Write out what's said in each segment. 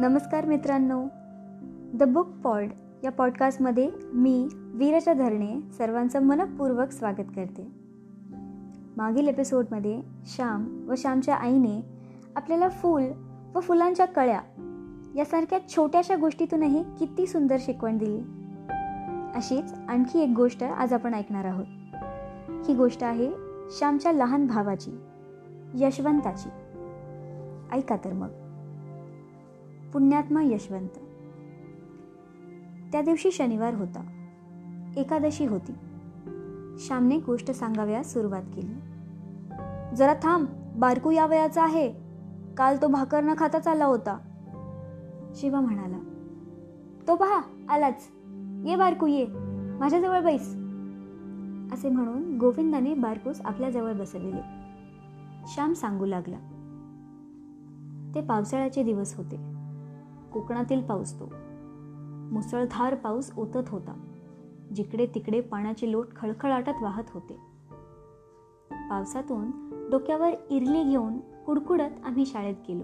नमस्कार मित्रांनो. The book pod या पॉडकास्टमध्ये मी वीरच्या धरणे सर्वांचं मनपूर्वक स्वागत करते. मागील एपिसोडमध्ये श्याम व श्यामच्या आईने आपल्याला फूल व फुलांच्या कळ्या यासारख्या छोट्याशा गोष्टीतूनही किती सुंदर शिकवण दिली. अशीच आणखी एक गोष्ट आज आपण ऐकणार आहोत. ही गोष्ट आहे श्यामच्या लहान भावाची यशवंताची. ऐका तर मग. पुण्यात्मा यशवंत. त्या दिवशी शनिवार होता. एकादशी होती. श्यामने गोष्ट सांगाव्यास सुरुवात केली. जरा थांब बारकू या वयाचा आहे. काल तो भाकर न खाता चालला होता. शिवा म्हणाला तो पहा आलाच. ये बारकू ये. माझ्याजवळ बैस. असे म्हणून गोविंदाने बारकूस आपल्याजवळ बसविले. श्याम सांगू लागला. ते पावसाळ्याचे दिवस होते. कोकणातील पाऊस तो. मुसळधार पाऊस ओतत होता. जिकडे तिकडे पाण्याचे लोट खळखळाटत वाहत होते. पावसातून डोक्यावर इरली घेऊन कुडकुडत आम्ही शाळेत गेलो.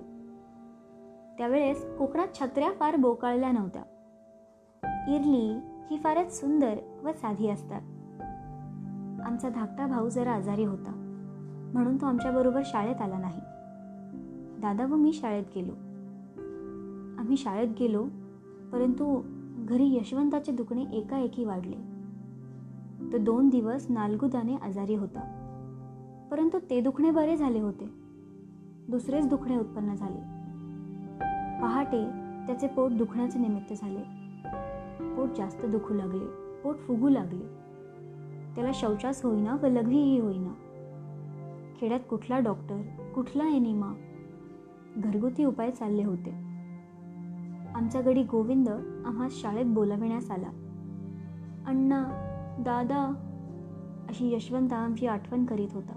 त्यावेळेस कोकणात छत्र्या फार बोकाळल्या नव्हत्या. इरली ही फारच सुंदर व साधी असतात. आमचा धाकटा भाऊ जरा आजारी होता. म्हणून तो आमच्याबरोबर शाळेत आला नाही. दादा व मी शाळेत गेलो. आम्ही शाळेत गेलो परंतु घरी यशवंताचे दुखणे एकाएकी वाढले. तो दोन दिवस नालगुदाने आजारी होता. परंतु ते दुखणे बरे झाले होते. दुसरेच दुखणे उत्पन्न झाले. पहाटे त्याचे पोट दुखण्याचे निमित्त झाले. पोट जास्त दुखू लागले पोट फुगू लागले. त्याला शौचास होईना व लघवीही होईना. खेड्यात कुठला डॉक्टर कुठला एनिमा? घरगुती उपाय चालले होते. आमच्या गडी गोविंद आम्हा शाळेत बोलाविण्यास आला. अण्णा दादा अशी यशवंत आमची आठवण करीत होता.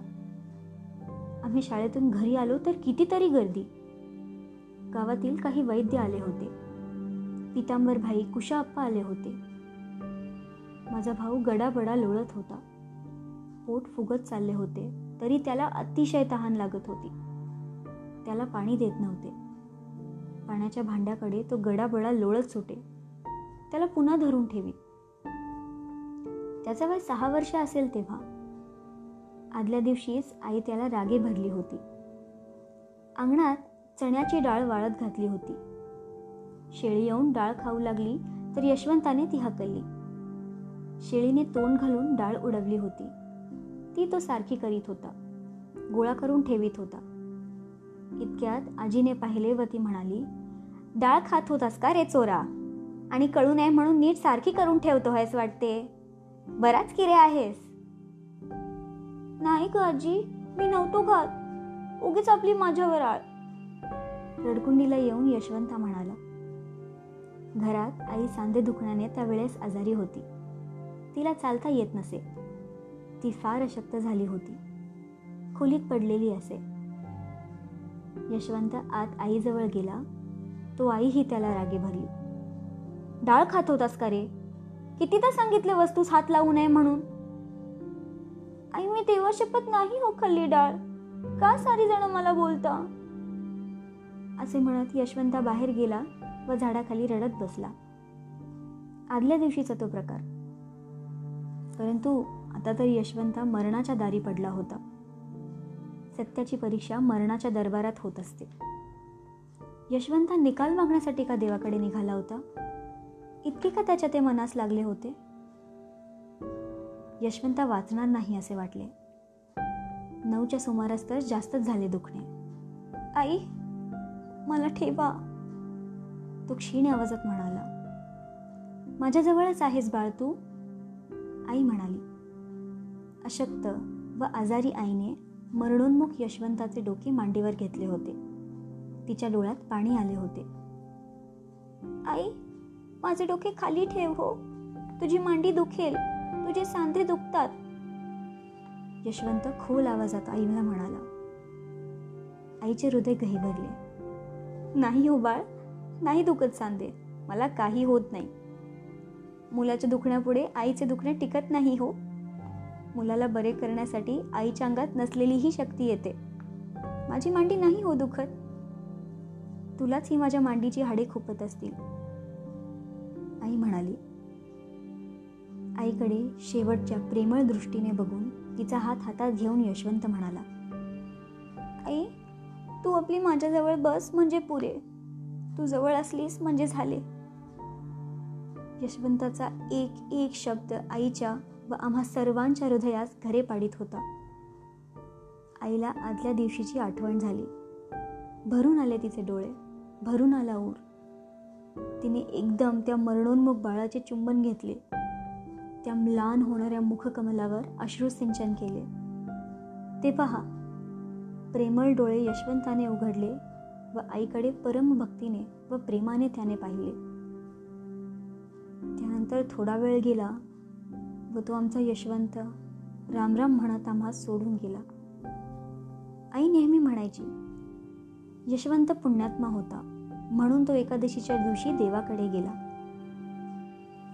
आम्ही शाळेतून घरी आलो तर कितीतरी गर्दी. गावातील काही वैद्य आले होते. पितांबर भाई कुशाप्पा आले होते. माझा भाऊ गडाबडा लोळत होता. पोट फुगत चालले होते तरी त्याला अतिशय तहान लागत होती. त्याला पाणी देत नव्हते. पाण्याच्या भांड्याकडे तो गडाबडा लोळत सुटे. त्याला पुन्हा धरून ठेवी त्याचा वय सहा वर्ष असेल तेव्हा. आदल्या दिवशीच आई त्याला रागे भरली होती. अंगणात चण्याची डाळ वाळत घातली होती. शेळी येऊन डाळ खाऊ लागली तर यशवंताने ती हकलली. शेळीने तोंड घालून डाळ उडवली होती. ती तो सारखी करीत होता. गोळा करून ठेवीत होता. इतक्यात आजीने पाहिले व ती म्हणाली डाळ खात होतास का रे चोरा? आणि कळू नये म्हणून नीट सारखी करून ठेवतो आहेस वाटते. बराच किरे आहेस. नाही ग आजी मी नव्हतो घात उगीच आपली माझ्यावर आळ. रडकुंडीला येऊन यशवंता म्हणाला. घरात आई सांधे दुखण्याने त्यावेळेस आजारी होती. तिला चालता येत नसे. ती फार अशक्त झाली होती. खोलीत पडलेली असे. यशवंत आत आईजवळ गेला. तो आईही त्याला रागे भरली. डाळ खात होतास का रे? कितीदा सांगितले वस्तूस हात लावू नये म्हणून? आई मी तेव्हा शपथ नाही हो खाल्ली डाळ. का सारी जण मला बोलता? असे म्हणत यशवंता बाहेर गेला व झाडाखाली रडत बसला. आदल्या दिवशीचा तो प्रकार. परंतु आता तर यशवंता मरणाच्या दारी पडला होता. सत्याची परीक्षा मरणाच्या दरबारात होत असते. यशवंत निकाल मागण्यासाठी का देवाकडे निघाला होता? इतके का त्याच्या ते मनास लागले होते? यशवंता वाचणार नाही असे वाटले. नऊच्या सुमारास तर जास्तच झाले दुखणे. आई मला ठेवा. तो क्षीण आवाजात म्हणाला. माझ्याजवळच आहेस बाळ तू? आई म्हणाली. अशक्त व आजारी आईने मरणोन्मुख यशवंताचे डोके मांडीवर घेतले होते. तिच्या डोळ्यात पाणी आले होते. आई माझे डोके खाली ठेव हो. तुझी मांडी दुखेल. तुझे सांधे दुखतात. यशवंत खोल आवाजात आईला म्हणाला. आईचे हृदय गहिवरले नाही हो बाळ नाही दुखत सांधे. मला काही होत नाही. मुलाच्या दुखण्यापुढे आईचे दुखणे टिकत नाही हो. मुलाला बरे करण्यासाठी आईच्या अंगात नसलेली ही शक्ती येते. माझी मांडी नाही हो दुखत. तुलाच ही माझ्या मांडीची हाडे खुपत असतील. आई म्हणाली आईकडे शेवटच्या प्रेमळ दृष्टीने बघून तिचा हात हातात घेऊन यशवंत म्हणाला आई तू आपली माझ्याजवळ बस म्हणजे पुरे. तू जवळ असलीस म्हणजे झाले. यशवंताचा एक एक शब्द आईच्या व आम्हा सर्वांच्या हृदयास घरे पाडित होता. आईला आदल्या दिवशीची आठवण झाली. भरून आले तिचे डोळे. भरून आला ऊर. तिने एकदम त्या मरणोन्मुख बाळाचे चुंबन घेतले. त्या म्लान होणाऱ्या मुखकमलावर अश्रुसिंचन केले. ते पहा प्रेमळ डोळे यशवंताने उघडले व आईकडे परमभक्तीने व प्रेमाने त्याने पाहिले. त्यानंतर थोडा वेळ गेला व तो आमचा यशवंत रामराम म्हणत आम्हा सोडून गेला. आई नेहमी म्हणायची यशवंत पुण्यात्मा होता. म्हणून तो एकादशीच्या दिवशी देवाकडे गेला.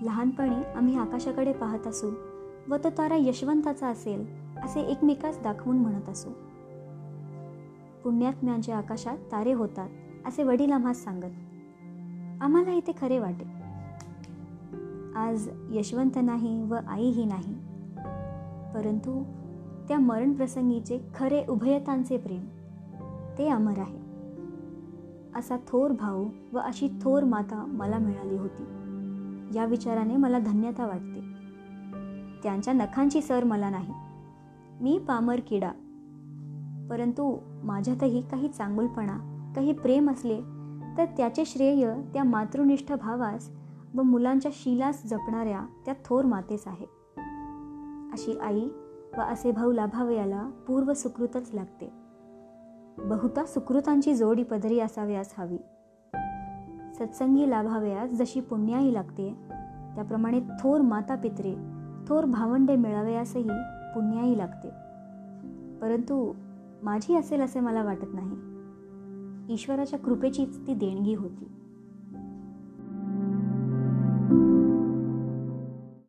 लहानपणी आम्ही आकाशाकडे पाहत असू व तो तारा यशवंताचा असेल असे एकमेकास दाखवून म्हणत असू. पुण्यात्म्यांच्या आकाशात तारे होतात असे वडील आम्हास सांगत. आम्हाला इथे खरे वाटे. आज यशवंत नाही व आईही नाही. परंतु त्या मरणप्रसंगीचे खरे उभयतांचे प्रेम ते अमर आहे. असा थोर भाऊ व अशी थोर माता मला मिळाली होती. या विचाराने मला धन्यता वाटते. त्यांच्या नखांची सर मला नाही. मी पामर किडा. परंतु माझ्यातही काही चांगुलपणा काही प्रेम असले तर त्याचे श्रेय त्या मातृनिष्ठ भावास व मुलांच्या शिलास जपणाऱ्या त्या थोर मातेस आहे. अशी आई व असे भाऊ लाभावयाला पूर्व सुकृतच लागते. बहुता सुकृतांची जोडी पदरी असाव्यास हवी. सत्संगी लाभावयास जशी पुण्याही लागते त्याप्रमाणे थोर माता पित्रे थोर भावंडे मिळावयासही पुण्याई लागते. परंतु माझी असेल असे मला वाटत नाही. ईश्वराच्या कृपेचीच ती देणगी होती.